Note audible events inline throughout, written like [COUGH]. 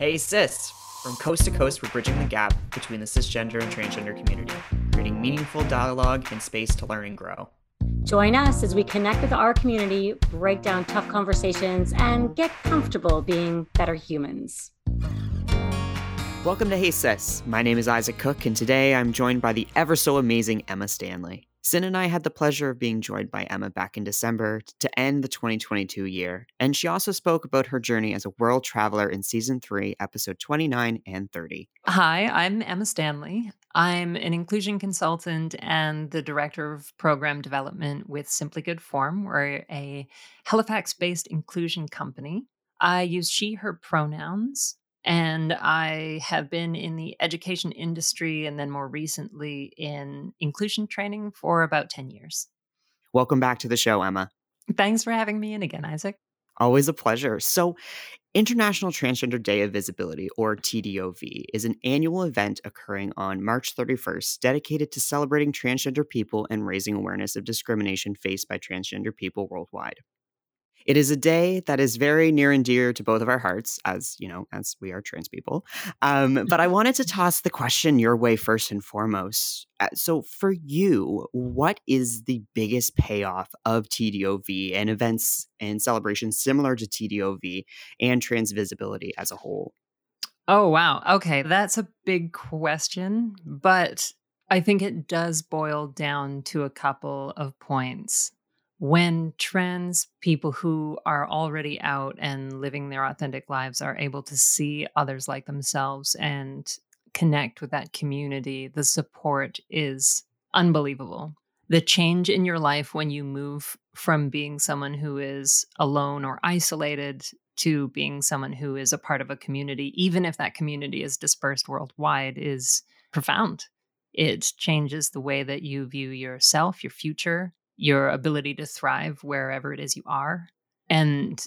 Hey Cis! From coast to coast, we're bridging the gap between the cisgender and transgender community, creating meaningful dialogue and space to learn and grow. Join us as we connect with our community, break down tough conversations, and get comfortable being better humans. Welcome to Hey Cis. My name is Isaac Cook, and today I'm joined by the ever so amazing Emma Stanley. Sin and I had the pleasure of being joined by Emma back in December to end the 2022 year, and she also spoke about her journey as a world traveler in season 3, episode 29 and 30. Hi, I'm Emma Stanley. I'm an inclusion consultant and the director of program development with Simply Good Form. We're a Halifax based inclusion company. I use she, her pronouns. And I have been in the education industry and then more recently in inclusion training for about 10 years. Welcome back to the show, Emma. Thanks for having me in again, Isaac. Always a pleasure. So, International Transgender Day of Visibility, or TDOV, is an annual event occurring on March 31st dedicated to celebrating transgender people and raising awareness of discrimination faced by transgender people worldwide. It is a day that is very near and dear to both of our hearts, as you know, as we are trans people. Um, but I wanted to toss the question your way first and foremost. Uh, so, for you, what is the biggest payoff of TDOV and events and celebrations similar to TDOV and trans visibility as a whole? Oh, wow. Okay. That's a big question, but I think it does boil down to a couple of points when trans people who are already out and living their authentic lives are able to see others like themselves and connect with that community, the support is unbelievable. The change in your life when you move from being someone who is alone or isolated to being someone who is a part of a community, even if that community is dispersed worldwide, is profound. It changes the way that you view yourself, your future, your ability to thrive wherever it is you are. And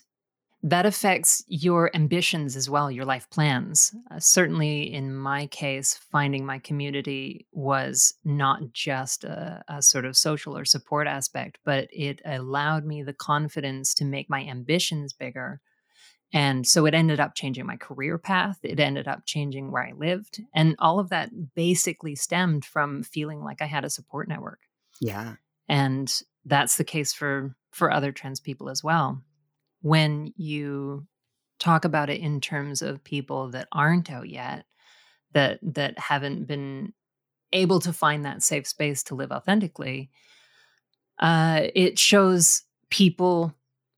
that affects your ambitions as well, your life plans. Uh, certainly, in my case, finding my community was not just a, a, sort of social or support aspect, but it allowed me the confidence to make my ambitions bigger. And so it ended up changing my career path. It ended up changing where I lived. And all of that basically stemmed from feeling like I had a support network. Yeah and that's the case for for other trans people as well. When you talk about it in terms of people that aren't out yet that that haven't been able to find that safe space to live authentically uh, it shows people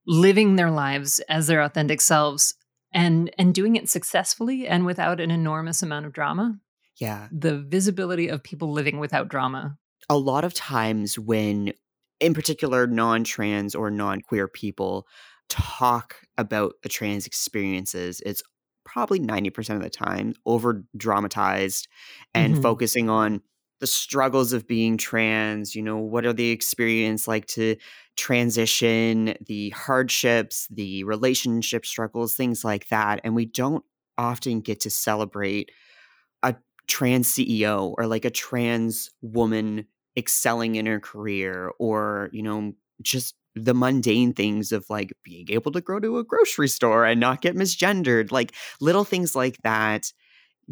living their lives as their authentic selves and and doing it successfully and without an enormous amount of drama. Yeah. The visibility of people living without drama a lot of times when in particular non-trans or non-queer people talk about the trans experiences it's probably 90% of the time over dramatized and mm-hmm. focusing on the struggles of being trans you know what are the experience like to transition the hardships the relationship struggles things like that and we don't often get to celebrate a trans ceo or like a trans woman excelling in her career or, you know, just the mundane things of like being able to go to a grocery store and not get misgendered. Like little things like that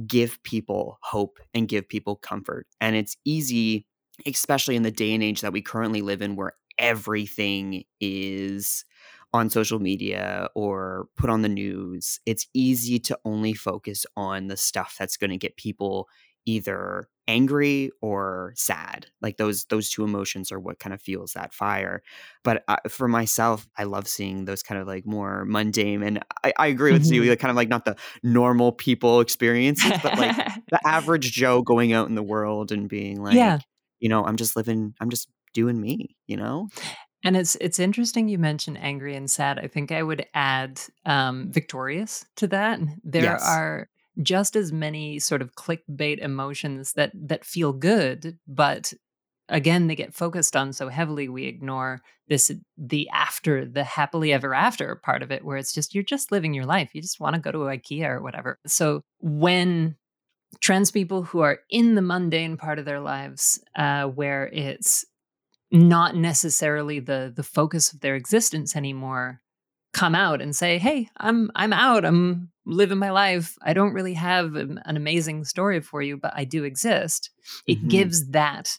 give people hope and give people comfort. And it's easy, especially in the day and age that we currently live in, where everything is on social media or put on the news. It's easy to only focus on the stuff that's going to get people either angry or sad like those those two emotions are what kind of fuels that fire but uh, for myself i love seeing those kind of like more mundane and i, I agree with mm-hmm. you like, kind of like not the normal people experiences but like [LAUGHS] the average joe going out in the world and being like yeah. you know i'm just living i'm just doing me you know and it's it's interesting you mentioned angry and sad. I think I would add um, victorious to that. There yes. are just as many sort of clickbait emotions that that feel good but again they get focused on so heavily we ignore this the after the happily ever after part of it where it's just you're just living your life. You just want to go to ikea or whatever. So when trans people who are in the mundane part of their lives uh, where it's not necessarily the the focus of their existence anymore come out and say, "Hey, I'm I'm out. I'm living my life. I don't really have an, an amazing story for you, but I do exist." It Mhm. gives that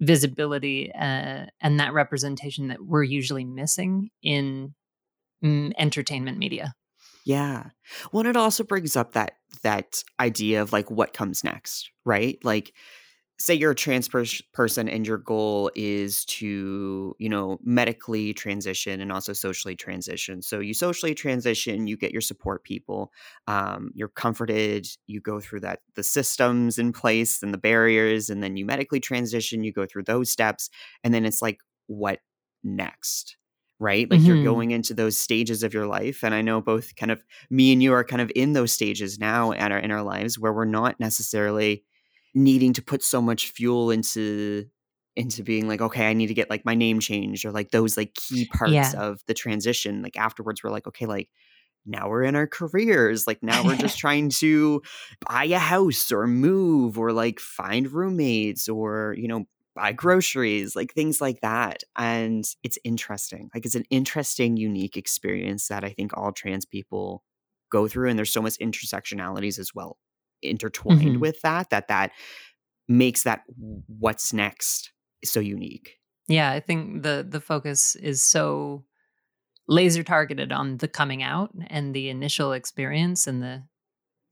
visibility uh, and that representation that we're usually missing in mm, entertainment media. Yeah. Well, it also brings up that that idea of like what comes next, right? Like say you're a trans pers- person and your goal is to, you know, medically transition and also socially transition. So you socially transition, you get your support people, um, you're comforted, you go through that the systems in place and the barriers, and then you medically transition, you go through those steps, and then it's like, what next? Right? Like you're Mhm. going into those stages of your life. And I know both kind of me and you are kind of in those stages now at our in our lives where we're not necessarily needing to put so much fuel into into being like okay i need to get like my name changed or like those like key parts Yeah. of the transition like afterwards we're like okay like now we're in our careers like now we're just [LAUGHS] trying to buy a house or move or like find roommates or you know buy groceries like things like that and it's interesting like it's an interesting unique experience that i think all trans people go through and there's so much intersectionalities as well intertwined Mhm. with that that that makes that what's next so unique Yeah, I think the the focus is so laser targeted on the coming out and the initial experience and the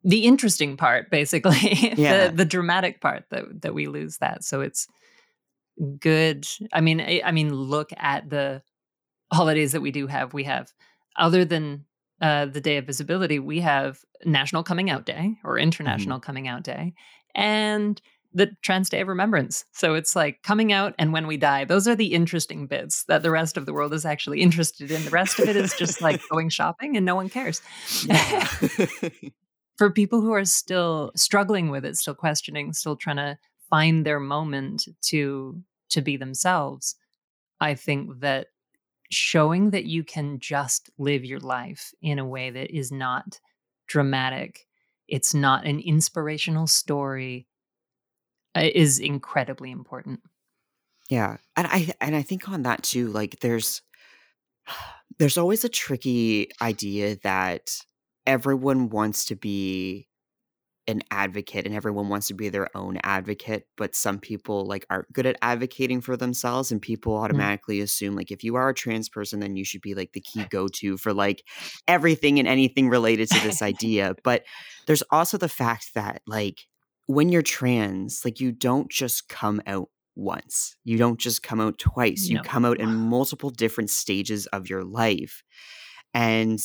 the interesting part basically [LAUGHS] Yeah. the the dramatic part that that we lose that so it's good i mean I, I mean look at the holidays that we do have we have other than uh, the day of visibility we have national coming out day or international coming out day and the trans day of remembrance. So it's like coming out and when we die those are the interesting bits that the rest of the world is actually interested in. The rest of it is just like [LAUGHS] going shopping and no one cares. Yeah. [LAUGHS] For people who are still struggling with it, still questioning, still trying to find their moment to to be themselves, I think that showing that you can just live your life in a way that is not dramatic, it's not an inspirational story, uh, is incredibly important. Yeah. And I and I think on that too, like there's [SIGHS] there's always a tricky idea that everyone wants to be an advocate and everyone wants to be their own advocate, but some people like aren't good at advocating for themselves and people mm-hmm. automatically assume like if you are a trans person then you should be like the key go-to for like everything and anything related to this idea. But there's also the fact that like when you're trans, like you don't just come out once. You don't just come out twice. You come out in multiple different stages of your life. And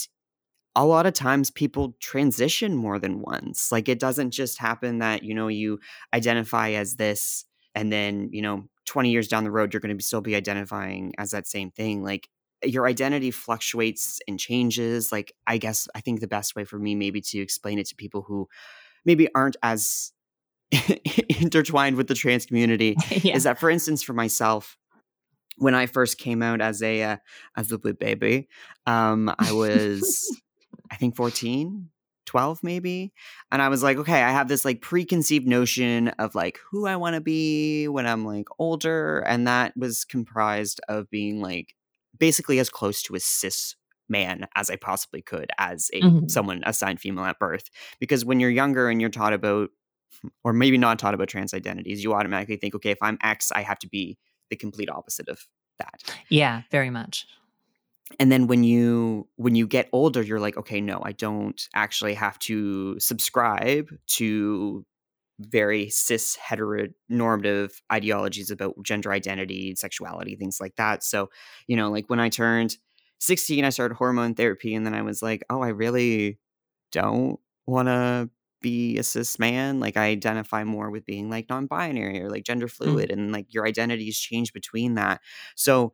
a lot of times people transition more than once. Like it doesn't just happen that, you know, you identify as this and then, you know, 20 years down the road you're going to be, still be identifying as that same thing. Like your identity fluctuates and changes. Like I guess I think the best way for me maybe to explain it to people who maybe aren't as [LAUGHS] intertwined with the trans community [LAUGHS] yeah. is that for instance for myself when i first came out as a uh, as a blue baby um i [LAUGHS] was i think 14 12 maybe and i was like okay i have this like preconceived notion of like who i want to be when i'm like older and that was comprised of being like basically as close to a cis man as i possibly could as a Mhm. someone assigned female at birth because when you're younger and you're taught about or maybe not taught about trans identities, you automatically think, okay, if I'm X, I have to be the complete opposite of that. yeah, very much. And then when you when you get older, you're like, okay, no, I don't actually have to subscribe to very cis heteronormative ideologies about gender identity, sexuality, things like that. So, you know, like when I turned 16, I started hormone therapy, and then I was like, oh, I really don't want to be a cis man. Like I identify more with being like non-binary or like gender hmm. fluid, and like your identities change between that. So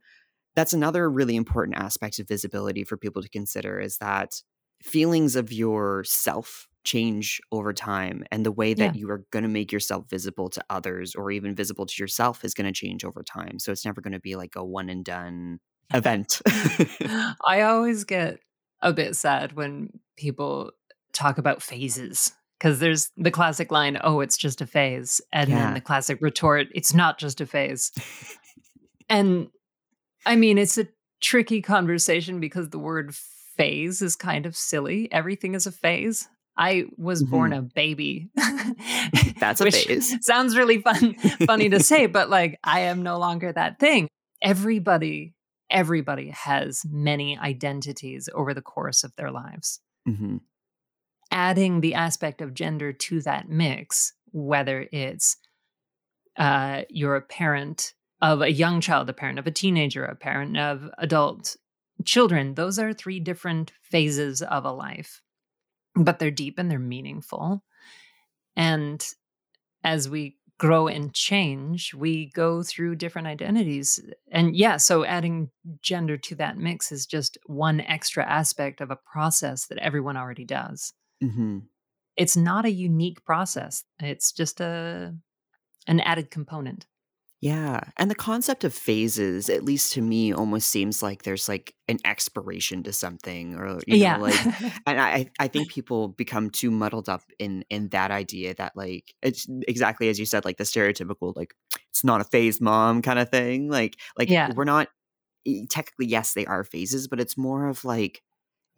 that's another really important aspect of visibility for people to consider is that feelings of yourself change over time and the way that Yeah. you are going to make yourself visible to others or even visible to yourself is going to change over time so it's never going to be like a one and done event [LAUGHS] I always get a bit sad when people talk about phases because there's the classic line, oh, it's just a phase. And Yeah. then the classic retort, it's not just a phase. [LAUGHS] and I mean, it's a tricky conversation because the word phase is kind of silly. Everything is a phase. I was mm-hmm. born a baby. [LAUGHS] That's a phase. Sounds really fun, [LAUGHS] funny to say, but like I am no longer that thing. Everybody, everybody has many identities over the course of their lives. Mm-hmm. Adding the aspect of gender to that mix, whether it's uh, you're a parent of a young child, a parent of a teenager, a parent of adult children, those are three different phases of a life, but they're deep and they're meaningful. And as we grow and change, we go through different identities. And yeah, so adding gender to that mix is just one extra aspect of a process that everyone already does. Mm-hmm. It's not a unique process. It's just a an added component. Yeah. And the concept of phases, at least to me, almost seems like there's like an expiration to something or you yeah. like [LAUGHS] and I, I think people become too muddled up in in that idea that like it's exactly as you said, like the stereotypical like it's not a phase mom kind of thing. Like like yeah. we're not technically yes, they are phases, but it's more of like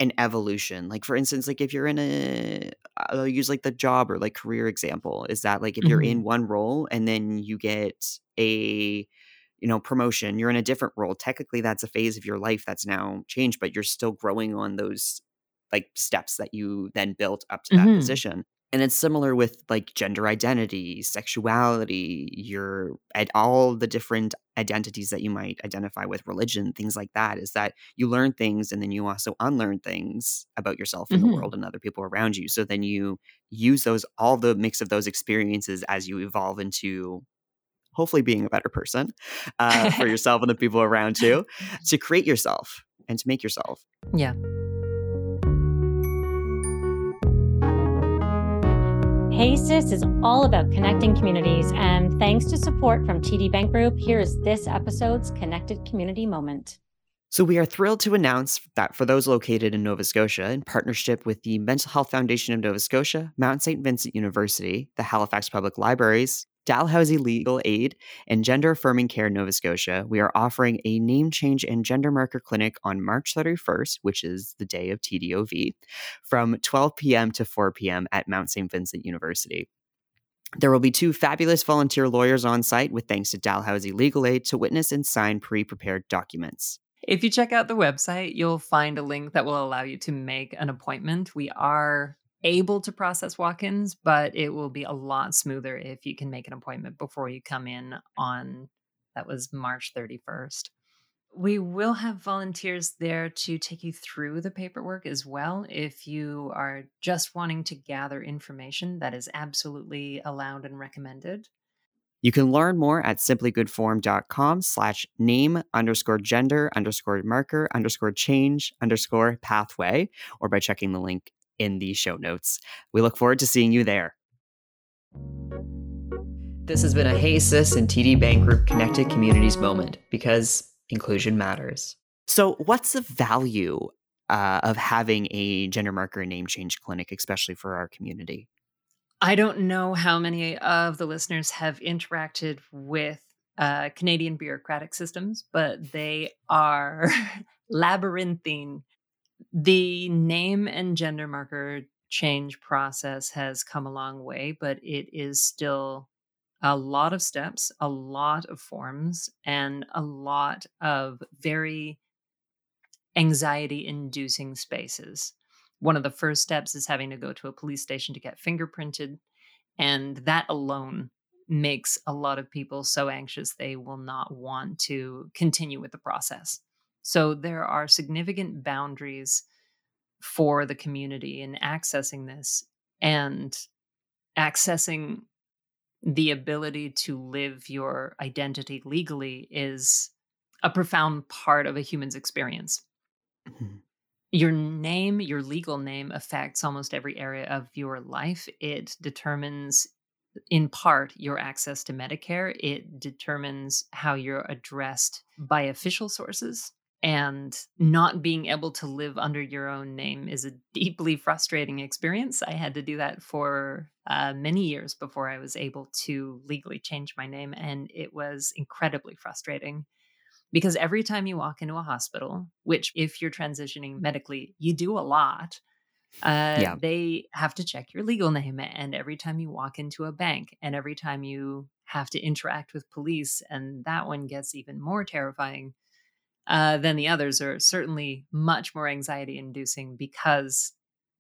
an evolution. Like for instance, like if you're in a I'll use like the job or like career example, is that like if you're in mm-hmm. one role and then you get a you know promotion, you're in a different role. Technically that's a phase of your life that's now changed, but you're still growing on those like steps that you then built up to that mm-hmm. position and it's similar with like gender identity sexuality your at all the different identities that you might identify with religion things like that is that you learn things and then you also unlearn things about yourself and mm-hmm. the world and other people around you. So then you use those all the mix of those experiences as you evolve into hopefully being a better person uh, for [LAUGHS] yourself and the people around you [LAUGHS] to create yourself and to make yourself. Yeah Hey is all about connecting communities, and thanks to support from TD Bank Group, here is this episode's Connected Community Moment. So, we are thrilled to announce that for those located in Nova Scotia, in partnership with the Mental Health Foundation of Nova Scotia, Mount St. Vincent University, the Halifax Public Libraries, Dalhousie Legal Aid, and Gender Affirming Care Nova Scotia, we are offering a name change and gender marker clinic on March 31st, which is the day of TDOV, from 12 p.m. to 4 p.m. at Mount St. Vincent University. There will be two fabulous volunteer lawyers on site with thanks to Dalhousie Legal Aid to witness and sign pre prepared documents. If you check out the website, you'll find a link that will allow you to make an appointment. We are able to process walk ins, but it will be a lot smoother if you can make an appointment before you come in on that was March 31st. We will have volunteers there to take you through the paperwork as well. If you are just wanting to gather information, that is absolutely allowed and recommended. You can learn more at simplygoodform.com slash name underscore gender underscore marker underscore change underscore pathway or by checking the link in the show notes. We look forward to seeing you there. This has been a Hey Cis and TD Bank Group Connected Communities moment because inclusion matters. So, what's the value uh, of having a gender marker name change clinic, especially for our community? I don't know how many of the listeners have interacted with uh, Canadian bureaucratic systems, but they are [LAUGHS] labyrinthine the name and gender marker change process has come a long way, but it is still a lot of steps, a lot of forms, and a lot of very anxiety inducing spaces. One of the first steps is having to go to a police station to get fingerprinted. And that alone makes a lot of people so anxious they will not want to continue with the process. So there are significant boundaries for the community in accessing this and accessing the ability to live your identity legally is a profound part of a human's experience. Mm-hmm. Your name, your legal name, affects almost every area of your life. It determines, in part, your access to Medicare. It determines how you're addressed by official sources and not being able to live under your own name is a deeply frustrating experience. I had to do that for uh, many years before I was able to legally change my name, and it was incredibly frustrating. Because every time you walk into a hospital, which if you're transitioning medically, you do a lot, uh, Yeah. they have to check your legal name. And every time you walk into a bank, and every time you have to interact with police, and that one gets even more terrifying uh, than the others, are certainly much more anxiety inducing because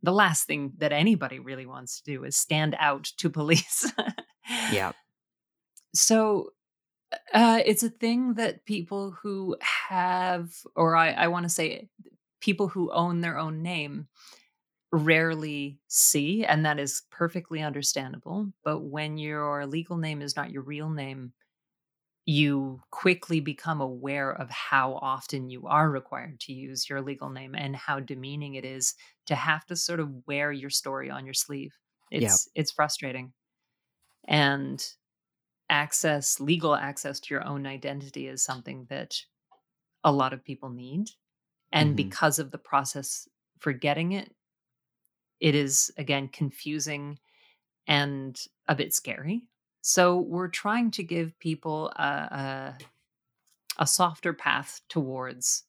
the last thing that anybody really wants to do is stand out to police. Yeah. [LAUGHS] So uh, it's a thing that people who have, or I, I want to say, people who own their own name rarely see, and that is perfectly understandable. But when your legal name is not your real name, you quickly become aware of how often you are required to use your legal name and how demeaning it is to have to sort of wear your story on your sleeve. Yeah. It's it's frustrating. And access, legal access to your own identity is something that a lot of people need. And Mhm. because of the process for getting it, it is again confusing and a bit scary. So we're trying to give people a, a, a softer path towards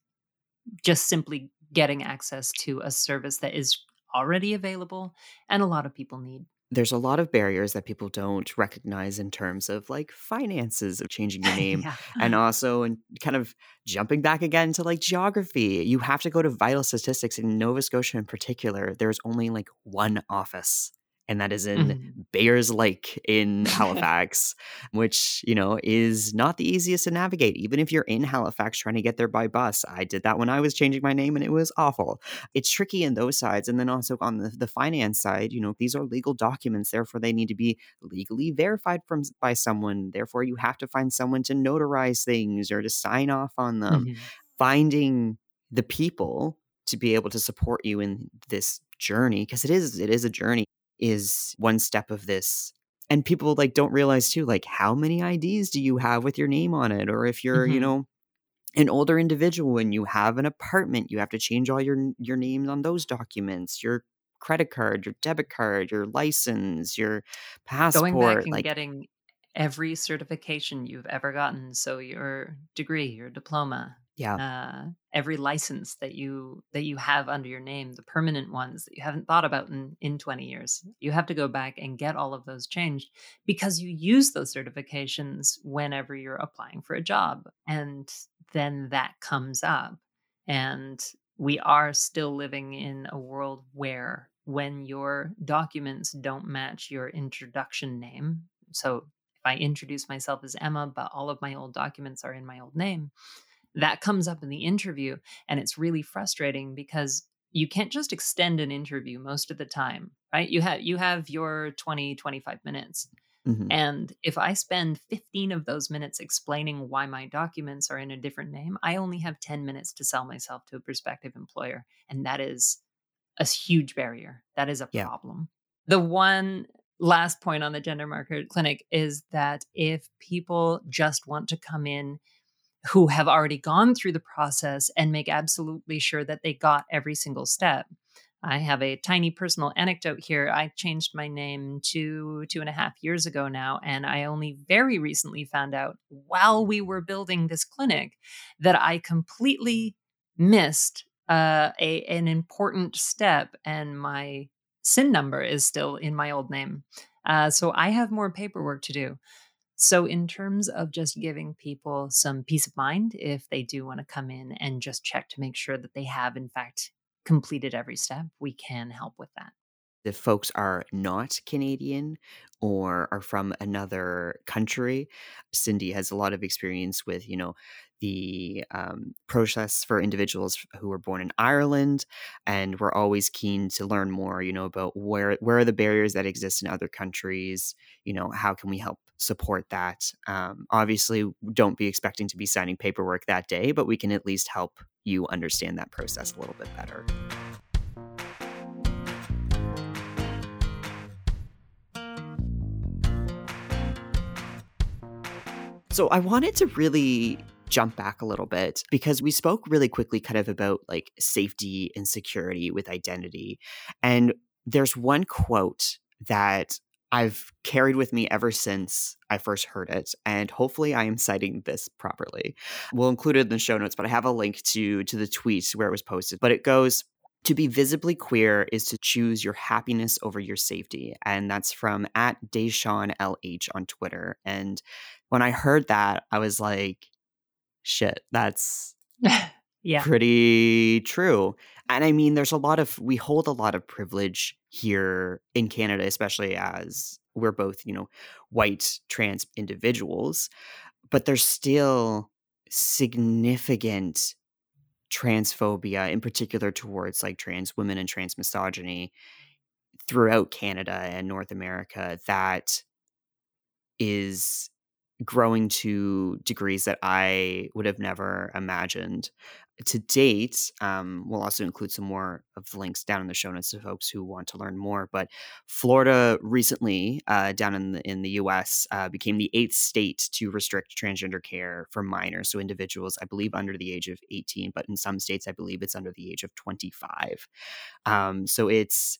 just simply getting access to a service that is already available and a lot of people need. There's a lot of barriers that people don't recognize in terms of like finances of changing your [LAUGHS] name. yeah. and [LAUGHS] also and kind of jumping back again to like geography you have to go to vital statistics in nova scotia in particular there's only like one office and that is in Mhm. Bayers Lake in [LAUGHS] Halifax, which, you know, is not the easiest to navigate, even if you're in Halifax trying to get there by bus. I did that when I was changing my name and it was awful. It's tricky in those sides. And then also on the, the finance side, you know, these are legal documents, therefore they need to be legally verified from by someone. Therefore, you have to find someone to notarize things or to sign off on them Mhm. finding the people to be able to support you in this journey because it is it is a journey is one step of this and people like don't realize too like how many IDs do you have with your name on it or if you're you Mhm. know an older individual and you have an apartment you have to change all your your names on those documents your credit card your debit card your license your passport Going back and like getting every certification you've ever gotten. So your degree, your diploma, yeah uh, every license that you that you have under your name, the permanent ones that you haven't thought about in in 20 years. You have to go back and get all of those changed because you use those certifications whenever you're applying for a job. And then that comes up. And we are still living in a world where when your documents don't match your introduction name, so if I introduce myself as Emma, but all of my old documents are in my old name, that comes up in the interview. And it's really frustrating because you can't just extend an interview most of the time, right? You have you have your 20, 25 minutes. Mhm. And if I spend 15 of those minutes explaining why my documents are in a different name, I only have 10 minutes to sell myself to a prospective employer. And that is a huge barrier. That is a Yeah. problem. The one last point on the gender marker clinic is that if people just want to come in who have already gone through the process and make absolutely sure that they got every single step. I have a tiny personal anecdote here. I changed my name two, two and a half years ago now, and I only very recently found out while we were building this clinic that I completely missed uh, a, an important step, and my SIN number is still in my old name. Uh, so I have more paperwork to do. So, in terms of just giving people some peace of mind, if they do want to come in and just check to make sure that they have, in fact, completed every step, we can help with that. if folks are not Canadian or are from another country, Cindy has a lot of experience with, you know, the um, process for individuals who were born in Ireland, and we're always keen to learn more, you know, about where where are the barriers that exist in other countries. You know, how can we help support that? Um, obviously, don't be expecting to be signing paperwork that day, but we can at least help you understand that process a little bit better. So I wanted to really jump back a little bit because we spoke really quickly kind of about like safety and security with identity. And there's one quote that I've carried with me ever since I first heard it, and hopefully I am citing this properly. We'll include it in the show notes, but I have a link to to the tweet where it was posted. But it goes, to be visibly queer is to choose your happiness over your safety. And that's from at Da'Shaun LH on Twitter. And when I heard that, I was like, shit, that's [LAUGHS] yeah. pretty true. And I mean, there's a lot of, we hold a lot of privilege here in Canada, especially as we're both, you know, white trans individuals, but there's still significant transphobia, in particular towards like trans women and trans misogyny throughout Canada and North America that is growing to degrees that I would have never imagined. To date, um, we'll also include some more of the links down in the show notes to folks who want to learn more. But Florida recently, uh, down in the in the U.S., uh, became the eighth state to restrict transgender care for minors, so individuals, I believe, under the age of 18, but in some states, I believe it's under the age of 25. Um, so it's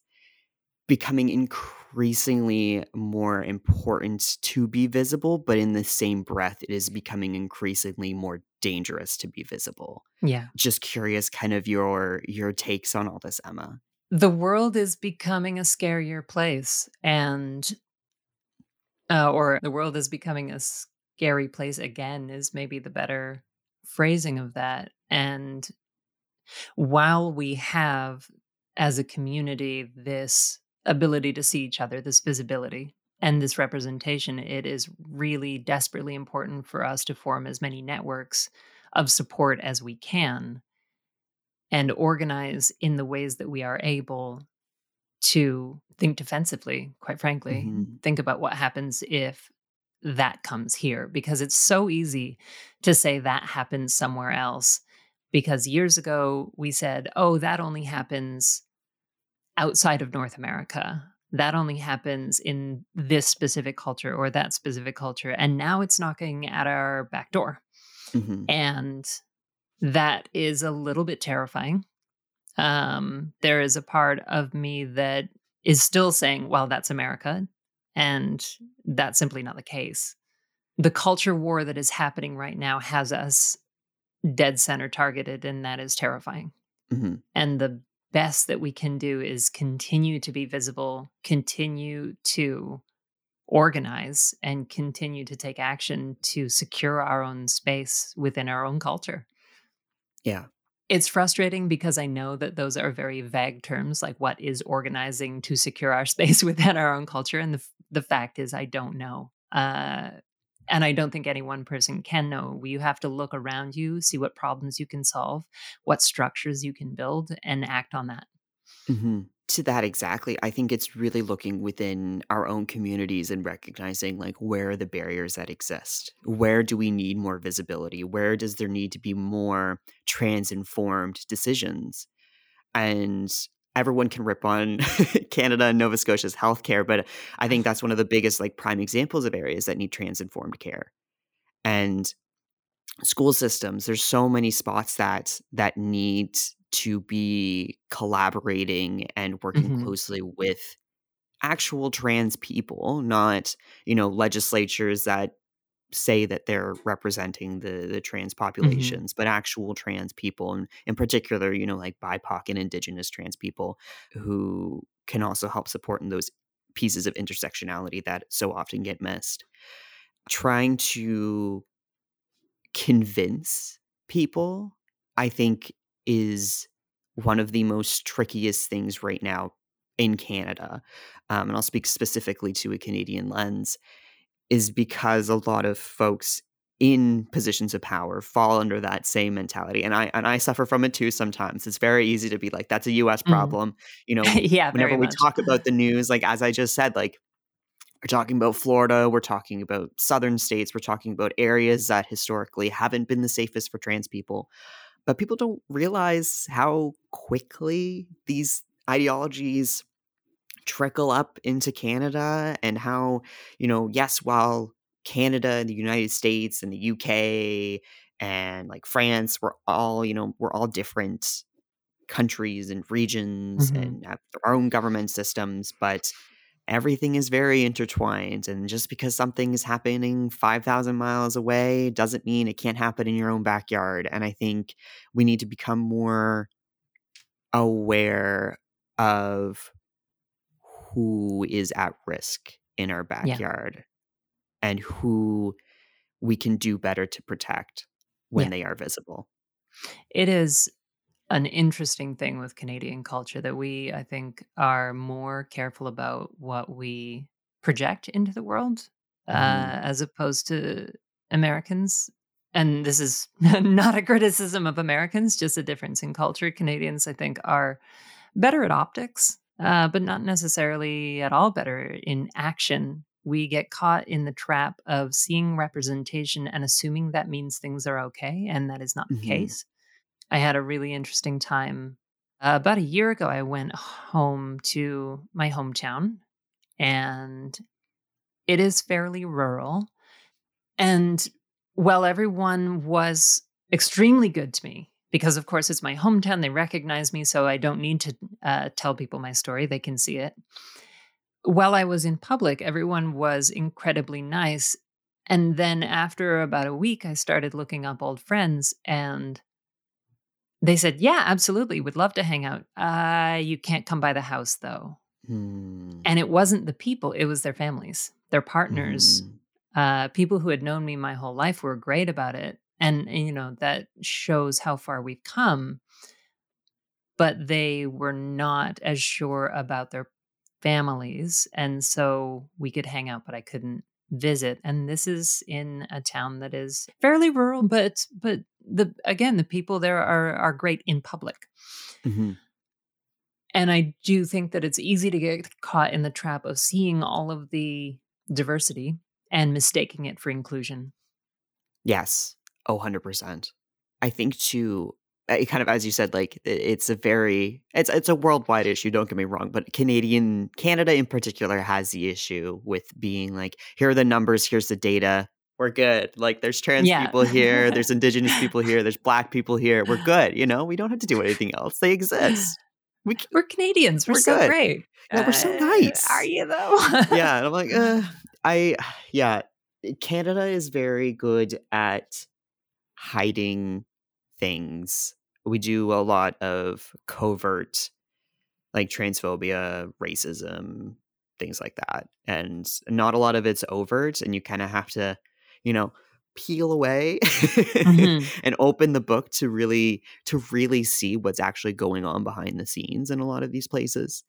becoming increasingly more important to be visible, but in the same breath, it is becoming increasingly more dangerous to be visible. Yeah. Just curious, kind of your your takes on all this, Emma. The world is becoming a scarier place, and uh, or the world is becoming a scary place again is maybe the better phrasing of that. And while we have as a community this ability to see each other, this visibility and this representation, it is really desperately important for us to form as many networks of support as we can and organize in the ways that we are able to think defensively, quite frankly. Mm-hmm. Think about what happens if that comes here, because it's so easy to say that happens somewhere else. Because years ago, we said, oh, that only happens outside of North America. That only happens in this specific culture or that specific culture. And now it's knocking at our back door. Mm-hmm. And that is a little bit terrifying. Um, there is a part of me that is still saying, well, that's America. And that's simply not the case. The culture war that is happening right now has us dead center targeted, and that is terrifying. Mm-hmm. And the best that we can do is continue to be visible, continue to organize, and continue to take action to secure our own space within our own culture. Yeah. It's frustrating because I know that those are very vague terms, like what is organizing to secure our [LAUGHS] space within our own culture. And the, the fact is, I don't know. Uh, and I don't think any one person can know. You have to look around you, see what problems you can solve, what structures you can build, and act on that. Mm-hmm. To that exactly, I think it's really looking within our own communities and recognizing like where are the barriers that exist? Where do we need more visibility? Where does there need to be more trans informed decisions? And everyone can rip on [LAUGHS] Canada and Nova Scotia's healthcare, but I think that's one of the biggest like prime examples of areas that need trans informed care. And school systems, there's so many spots that that need to be collaborating and working mm-hmm. closely with actual trans people, not, you know, legislatures that say that they're representing the the trans mm-hmm. populations, mm-hmm. but actual trans people, and in particular, you know, like BIPOC and Indigenous trans people who can also help support in those pieces of intersectionality that so often get missed. Trying to convince people, I think, is one of the most trickiest things right now in Canada. Um, and I'll speak specifically to a Canadian lens is because a lot of folks in positions of power fall under that same mentality and i and i suffer from it too sometimes it's very easy to be like that's a us mm-hmm. problem mm. you [LAUGHS] know yeah whenever we much. talk about the news like as i just said like we're talking about florida we're talking about southern states we're talking about areas that historically haven't been the safest for trans people but people don't realize how quickly these ideologies trickle up into Canada and how, you know, yes, while Canada and the United States and the UK and like France we're all, you know, we're all different countries and regions mm-hmm. and have their own government systems, but everything is very intertwined. And just because something is happening 5,000 miles away doesn't mean it can't happen in your own backyard. And I think we need to become more aware of who is at risk in our backyard yeah. and who we can do better to protect when yeah. they are visible. It is an interesting thing with Canadian culture that we, I think, are more careful about what we project into the world mm-hmm. uh, as opposed to Americans. And this is [LAUGHS] not a criticism of Americans, just a difference in culture. Canadians, I think, are better at optics, uh, but not necessarily at all better in action. We get caught in the trap of seeing representation and assuming that means things are okay, and that is not mm-hmm. the case. I had a really interesting time. Uh, about a year ago, I went home to my hometown, and it is fairly rural. And while everyone was extremely good to me, because of course it's my hometown, they recognize me, so I don't need to uh, tell people my story, they can see it. While I was in public, everyone was incredibly nice. And then after about a week, I started looking up old friends, and they said, Yeah, absolutely. Would love to hang out. Uh, you can't come by the house though. Hmm. And it wasn't the people, it was their families, their partners. Hmm. Uh, people who had known me my whole life were great about it. And, you know, that shows how far we've come. But they were not as sure about their families. And so we could hang out, but I couldn't visit and this is in a town that is fairly rural but but the again the people there are are great in public mm-hmm. and i do think that it's easy to get caught in the trap of seeing all of the diversity and mistaking it for inclusion yes oh 100% i think too uh, kind of as you said like it's a very it's it's a worldwide issue don't get me wrong but canadian canada in particular has the issue with being like here are the numbers here's the data we're good. Like there's trans yeah. people here there's [LAUGHS] indigenous people here there's black people here we're good you know? We don't have to do anything else. They exist. We, are canadians we're, we're so good. great. Yeah, we're so nice uh, are you though? Yeah and i'm like [LAUGHS] uh, i [SIGHS] yeah canada is very good at hiding things. We do a lot of covert, like transphobia, racism, things like that. And not a lot of it's overt. And you kind of have to, you know, peel away [LAUGHS] mm-hmm. and open the book to really to really see what's actually going on behind the scenes in a lot of these places.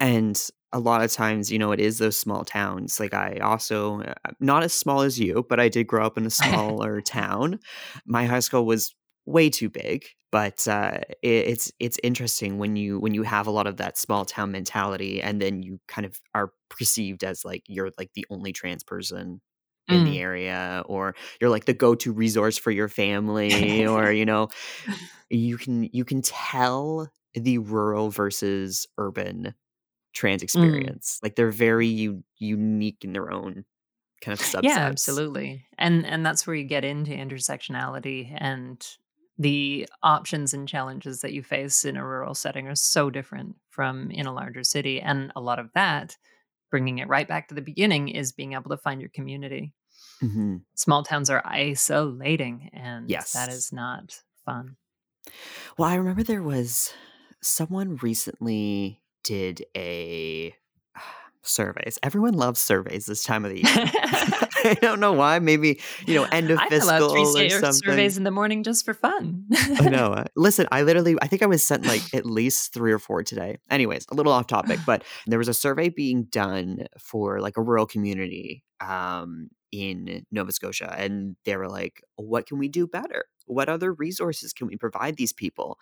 And a lot of times you know it is those small towns. Like i also uh, not as small as you but i did grow up in a [LAUGHS] smaller town. My high school was way too big but uh, it, it's it's interesting when you when you have a lot of that small town mentality and then you kind of are perceived as like you're like the only trans person in mm. the area or you're like the go-to resource for your family or [LAUGHS] you know you can you can tell the rural versus urban trans mm. experience mm. like they're very u- unique in their own kind of subsets. Yeah, absolutely. And and that's where you get into intersectionality and the options and challenges that you face in a rural setting are so different from in a larger city. And a lot of that, bringing it right back to the beginning, is being able to find your community. Mm-hmm. Small towns are isolating, and yes. that is not fun. Well, I remember there was someone recently did a surveys. Everyone loves surveys this time of the year. [LAUGHS] [LAUGHS] I don't know why. Maybe you know, end of I fiscal or something. Surveys in the morning just for fun. I [LAUGHS] know. Uh, listen, I literally, I think I was sent like at least three or four today. Anyways, a little off topic, [SIGHS] but there was a survey being done for like a rural community um, in Nova Scotia, and they were like, "What can we do better? What other resources can we provide these people?"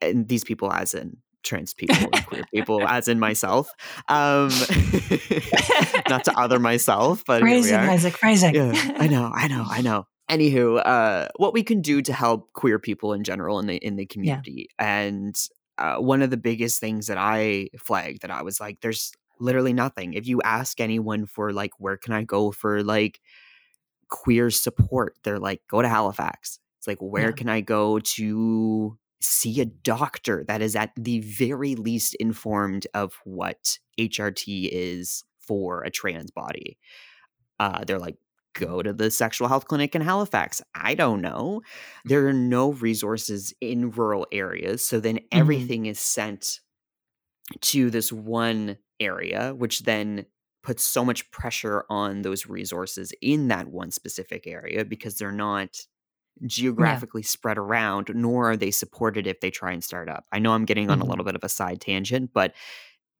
And these people, as in trans people and queer people, [LAUGHS] as in myself. Um, [LAUGHS] not to other myself, but phrasing, Isaac, phrasing. Yeah, I [LAUGHS] know, I know, I know. Anywho, uh, what we can do to help queer people in general in the in the community, yeah. and uh, one of the biggest things that I flagged that I was like, there's literally nothing. If you ask anyone for like, where can I go for like queer support, they're like, go to Halifax. It's like, where yeah. can I go to see a doctor that is at the very least informed of what HRT is for a trans body. Uh, they're like, go to the sexual health clinic in Halifax. I don't know. There are no resources in rural areas. So then Mm-hmm. everything is sent to this one area, which then puts so much pressure on those resources in that one specific area because they're not geographically spread around, nor are they supported if they try and start up. I know I'm getting on Mhm. a little bit of a side tangent, but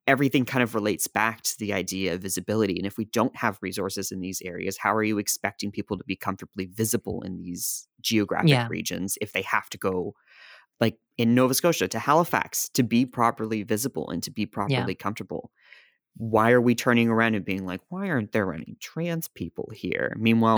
everything kind of relates back to the idea of visibility. And if we don't have resources in these areas, how are you expecting people to be comfortably visible in these geographic Yeah. regions if they have to go, like in Nova Scotia, to Halifax to be properly visible and to be properly comfortable? Why are we turning around and being like, why aren't there any trans people here? Meanwhile,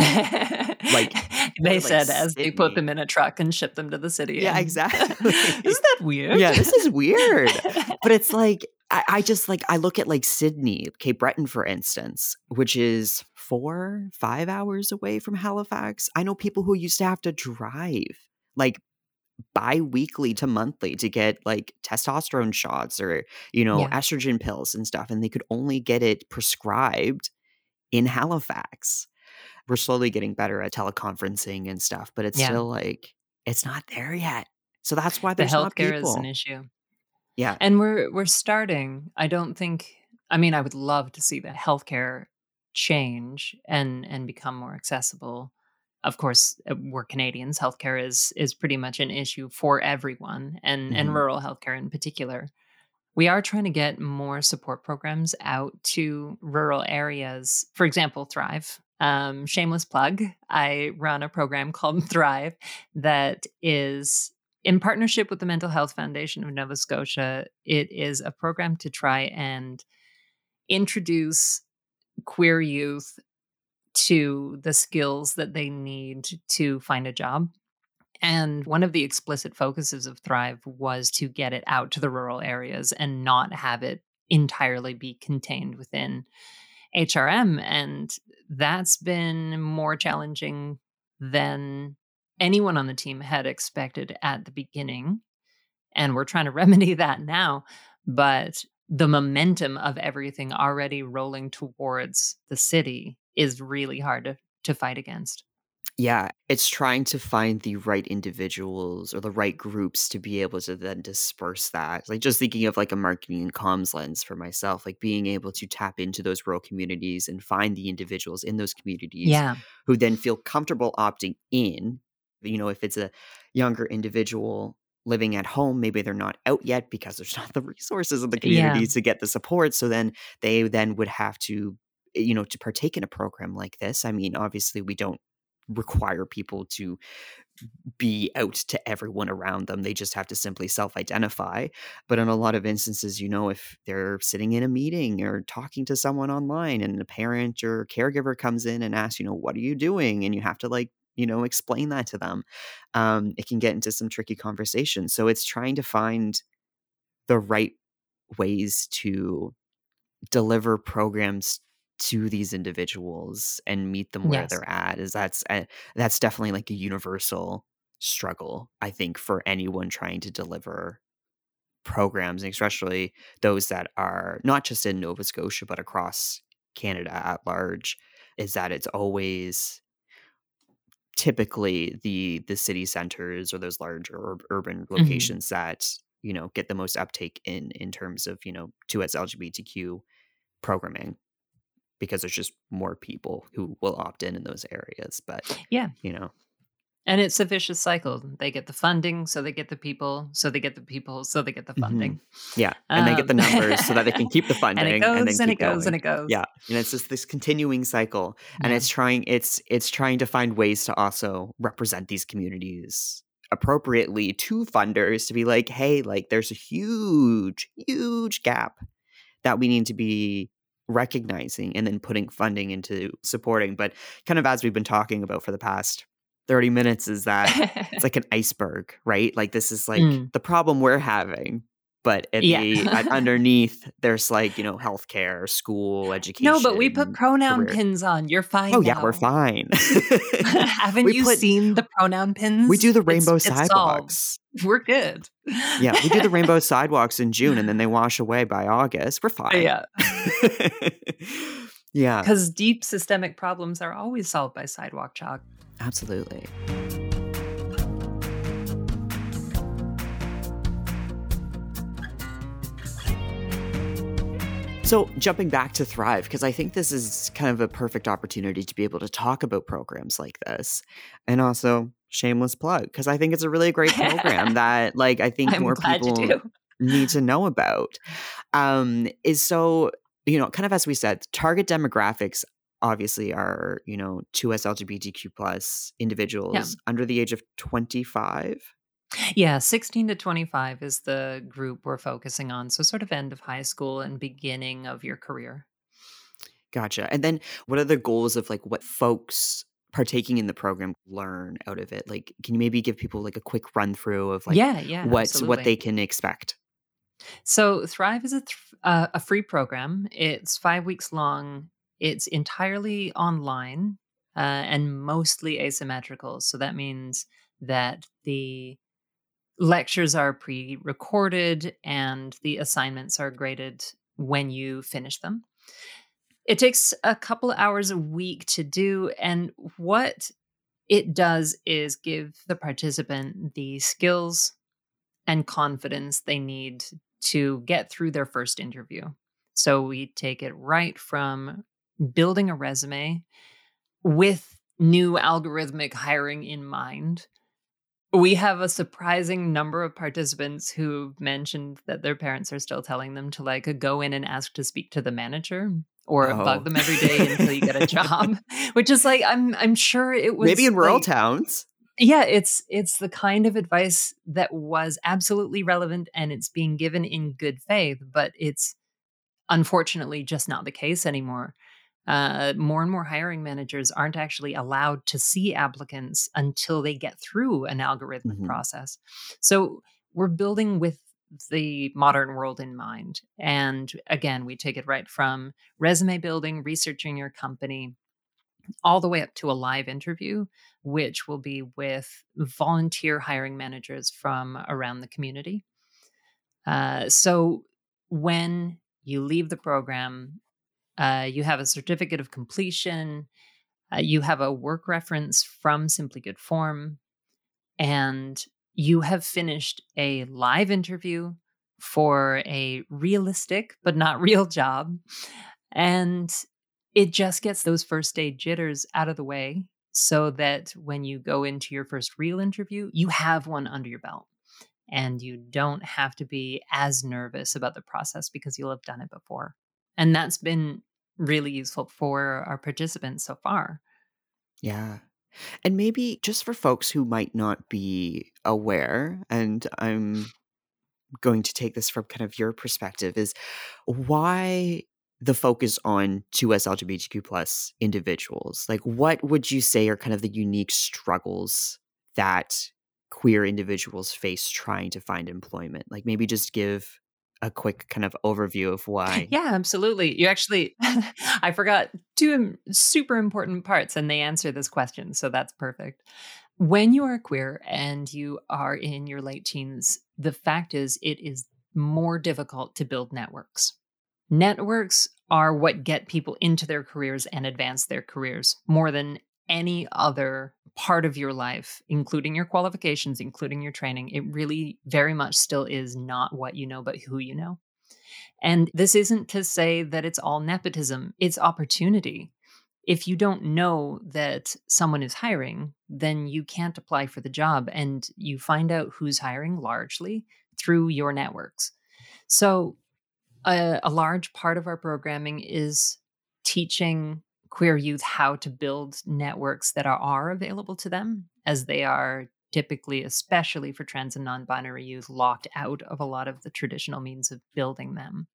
like, [LAUGHS] they like said as they put them in a truck and ship them to the city. Yeah, [LAUGHS] exactly. Isn't that weird? yeah, this is weird. [LAUGHS] but it's like I, I just like I look at like Sydney, Cape Breton, for instance, which is four, five hours away from Halifax. I know people who used to have to drive like bi-weekly to monthly to get like testosterone shots or you know Yeah. estrogen pills and stuff and they could only get it prescribed in halifax we're slowly getting better at teleconferencing and stuff but it's Yeah. still like it's not there yet so that's why the healthcare is an issue. yeah And we're we're starting. I don't think I mean I would love to see the healthcare change and and become more accessible. Of course, uh, we're Canadians. Healthcare is is pretty much an issue for everyone and and Mhm. rural healthcare in particular. We are trying to get more support programs out to rural areas. For example, Thrive. Um, shameless plug. I run a program [LAUGHS] called Thrive that is in partnership with the Mental Health Foundation of Nova Scotia. It is a program to try and introduce queer youth to the skills that they need to find a job. And one of the explicit focuses of Thrive was to get it out to the rural areas and not have it entirely be contained within HRM. And that's been more challenging than anyone on the team had expected at the beginning. And we're trying to [LAUGHS] remedy that now. But the momentum of everything already rolling towards the city is really hard to, to fight against. Yeah, it's trying to find the right individuals or the right groups to be able to then disperse that. Like just thinking of like a marketing and comms lens for myself, like being able to tap into those rural communities and find the individuals in those communities Yeah. who then feel comfortable opting in. You know, if it's a younger individual living at home, maybe they're not out yet because there's [LAUGHS] not the resources in the uh, Yeah. community to get the support. So then they then would have to, you know, to partake in a program like this. I mean, obviously we don't require people to be out to everyone around them. They just have to simply self identify. But in a lot of instances, you know, if they're sitting in a meeting or talking to someone online and a parent or caregiver comes in and asks, you know, what are you doing? And you have to like, you know, explain that to them. Um, it can get into some tricky conversations. So it's trying to find the right ways to deliver programs to these individuals and meet them where Yes. they're at is that's uh, that's definitely like a universal struggle i think for anyone trying to deliver programs and especially those that are not just in nova scotia but across canada at large is that it's always typically the the city centers or those larger ur- urban locations that you know get the most uptake in in terms of you know 2s lgbtq programming because there's just more people who will opt in in those areas but Yeah. you know And it's a vicious cycle. They get the funding, so they get the people, so they get the people, so they get the Mhm. funding. yeah and they get the Um, numbers so that they can keep the [LAUGHS] funding and it goes then and, it goes going. and it goes. yeah and it's just this continuing cycle and Yeah. it's trying it's it's trying to find ways to also represent these communities appropriately to funders to be like hey like there's a huge huge gap that we need to be recognizing and then putting funding into supporting but kind of as we've been talking about for the past 30 minutes is that it's [LAUGHS] like an iceberg right like this is like Mm. the problem we're having but at Yeah. the [LAUGHS] underneath there's like you know healthcare school education No, but we put pronoun career. pins on. You're fine. oh yeah we're fine [LAUGHS] Haven't We you put- seen the pronoun pins? we do the rainbow it's sidewalks We're good. yeah we do the rainbow [LAUGHS] sidewalks in june and then they wash away by august we're oh, fine Yeah, yeah because deep systemic problems are always solved by sidewalk chalk. absolutely So, jumping back to Thrive, because I think this is kind of a perfect opportunity to be able to talk about programs like this. And also, shameless plug, because I think it's a really great program [LAUGHS] that, like, I think I'm more people need to know about. Um, is so, you know, kind of as we said, target demographics obviously are, you know, 2S LGBTQ plus individuals under the age of 25. Yeah, 16 to 25 is the group we're focusing on. So, sort of end of high school and beginning of your career. Gotcha. And then what are the goals of like what folks partaking in the program learn out of it? Like, can you maybe give people like a quick run through of like yeah, yeah. what's what absolutely. they can expect? So Thrive is a th- uh, a free program. It's five weeks long. It's entirely online uh, and mostly asymmetrical. So that means that the lectures are pre-recorded and the assignments are graded when you finish them. It takes a couple hours a week to do, and what it does is give the participant the skills and confidence they need to get through their first interview. So we take it right from building a resume with new algorithmic hiring in mind. We have a surprising number of participants who mentioned that their parents are still telling them to like go in and ask to speak to the manager or Oh. bug them every day until you get a [LAUGHS] job, which is like I'm I'm sure it was Maybe in rural like- towns. yeah it's it's the kind of advice that was absolutely relevant and it's being given in good faith but it's unfortunately just not the case anymore uh, more and more hiring managers aren't actually allowed to see applicants until they get through an algorithmic Mhm. process so we're building with the modern world in mind and again we take it right from resume building researching your company all the way up to a live interview which will be with volunteer hiring managers from around the community. Uh, so when you leave the program, uh, you have a certificate of completion, uh, you have a work reference from Simply Good Form, and you have finished a live interview for a realistic but not real job. And it just gets those first day jitters out of the way so that when you go into your first real interview, you have one under your belt and you don't have to be as nervous about the process because you'll have done it before. And that's been really useful for our participants so far. Yeah. And maybe just for folks who might not be aware, and I'm going to take this from kind of your perspective, is why the focus on 2S LGBTQ plus individuals? Like, what would you say are kind of the unique struggles that queer individuals face trying to find employment? Like, maybe just give a quick kind of overview of [LAUGHS] why. Yeah, absolutely. You actually, [LAUGHS] I forgot two super important parts, and they answer this question. So that's perfect. When you are queer and you are in your late teens, the fact is it is more difficult to build networks. Networks are what get people into their careers and advance their careers more than any other part of your life, including your qualifications, including your training. It really very much still is not what you know, but who you know. And this isn't to say that it's all nepotism, it's opportunity. If you don't know that someone is hiring, then you can't apply for the job. And you find out who's hiring largely through your networks. So, a, a large part of our programming is teaching queer youth how to build networks that are, are available to them, as they are typically, especially for trans and non binary youth, locked out of a lot of the traditional means of building them.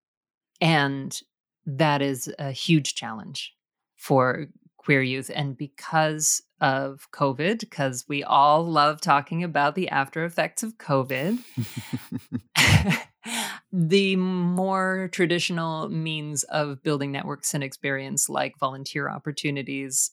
And that is a huge challenge for queer youth. And because of COVID, because we all love talking about the after effects of COVID, [LAUGHS] [LAUGHS] the more traditional means of building networks and experience, like volunteer opportunities,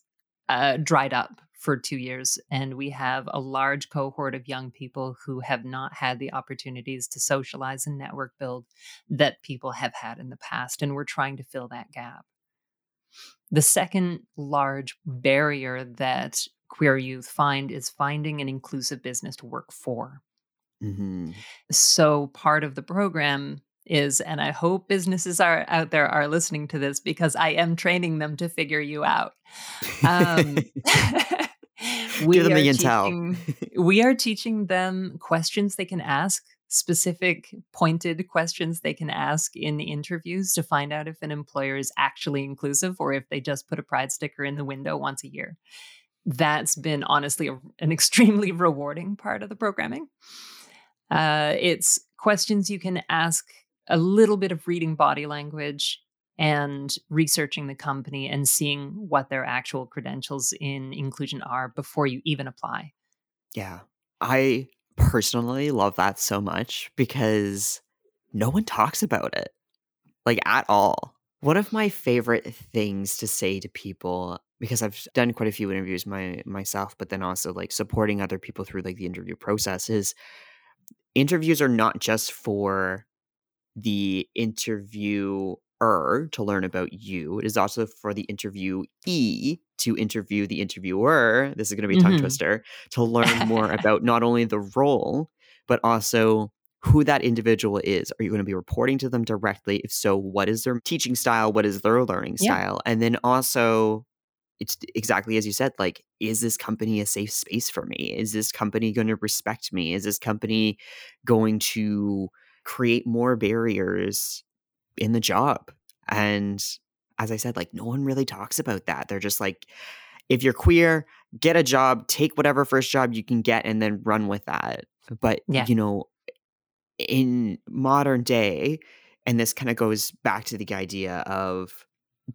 uh, dried up for two years. And we have a large cohort of young people who have not had the opportunities to socialize and network build that people have had in the past. And we're trying to fill that gap. The second large barrier that queer youth find is finding an inclusive business to work for. Mm-hmm. So part of the program is, and I hope businesses are out there are listening to this because I am training them to figure you out. Um, we [LAUGHS] [LAUGHS] Give them the intel. [LAUGHS] we are teaching them questions they can ask, specific, pointed questions they can ask in interviews to find out if an employer is actually inclusive or if they just put a pride sticker in the window once a year. That's been honestly a, an extremely rewarding part of the programming. Uh, it's questions you can ask, a little bit of reading body language, and researching the company and seeing what their actual credentials in inclusion are before you even apply. Yeah. I personally love that so much because no one talks about it like at all. One of my favorite things to say to people because I've done quite a few interviews my myself but then also like supporting other people through like the interview process is interviews are not just for the interviewer to learn about you. It is also for the interviewee to interview the interviewer. This is going to be a tongue mm-hmm. twister to learn more [LAUGHS] about not only the role, but also who that individual is. Are you going to be reporting to them directly? If so, what is their teaching style? What is their learning yeah. style? And then also it's exactly as you said like is this company a safe space for me? Is this company going to respect me? Is this company going to create more barriers in the job? And as i said like no one really talks about that. They're just like if you're queer get a job take whatever first job you can get and then run with that. But yeah. you know in modern day and this kind of goes back to the idea of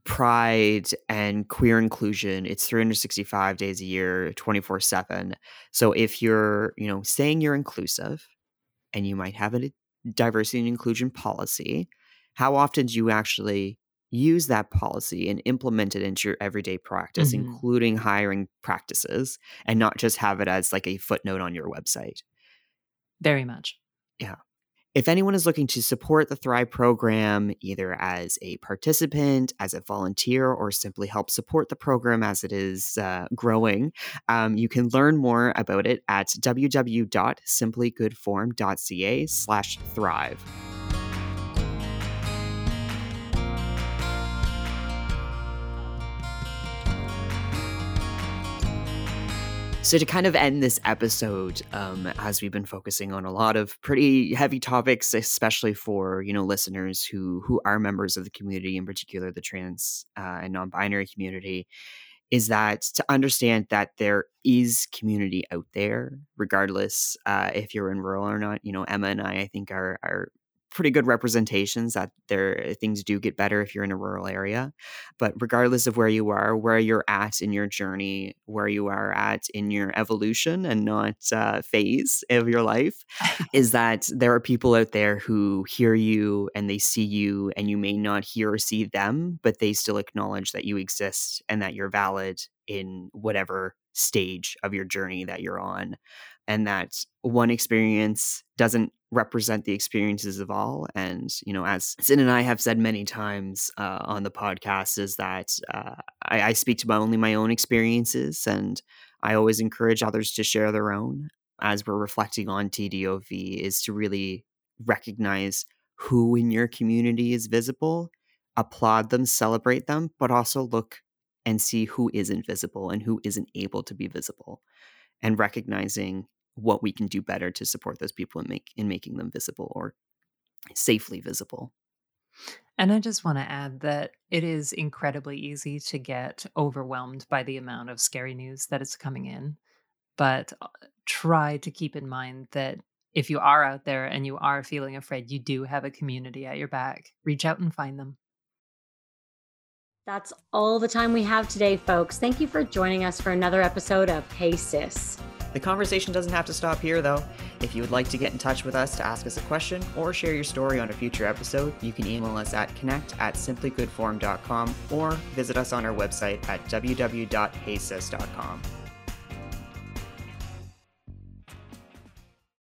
pride and queer inclusion it's 365 days a year 24 7 so if you're you know saying you're inclusive and you might have a diversity and inclusion policy how often do you actually use that policy and implement it into your everyday practice mm-hmm. including hiring practices and not just have it as like a footnote on your website? Very much. Yeah if anyone is looking to support the Thrive program, either as a participant, as a volunteer, or simply help support the program as it is uh, growing, um, you can learn more about it at www.simplygoodform.ca slash thrive. So to kind of end this episode, um, as we've been focusing on a lot of pretty heavy topics, especially for you know listeners who who are members of the community, in particular the trans uh, and non-binary community, is that to understand that there is community out there, regardless uh, if you're in rural or not. You know, Emma and I, I think, are are pretty good representations that there things do get better if you're in a rural area but regardless of where you are where you're at in your journey where you are at in your evolution and not uh, phase of your life [LAUGHS] is that there are people out there who hear you and they see you and you may not hear or see them but they still acknowledge that you exist and that you're valid in whatever stage of your journey that you're on and that one experience doesn't represent the experiences of all and you know as sin and i have said many times uh, on the podcast is that uh, I, I speak to my, only my own experiences and i always encourage others to share their own as we're reflecting on tdov is to really recognize who in your community is visible applaud them celebrate them but also look and see who isn't visible and who isn't able to be visible and recognizing what we can do better to support those people and make in making them visible or safely visible. And I just want to add that it is incredibly easy to get overwhelmed by the amount of scary news that is coming in. But uh, try to keep in mind that if you are out there and you are feeling afraid, you do have a community at your back. Reach out and find them. That's all the time we have today, folks. Thank you for joining us for another episode of Hey Cis. The conversation doesn't have to stop here, though. If you would like to get in touch with us to ask us a question or share your story on a future episode, you can email us at connect at simplygoodform.com or visit us on our website at www.hasis.com.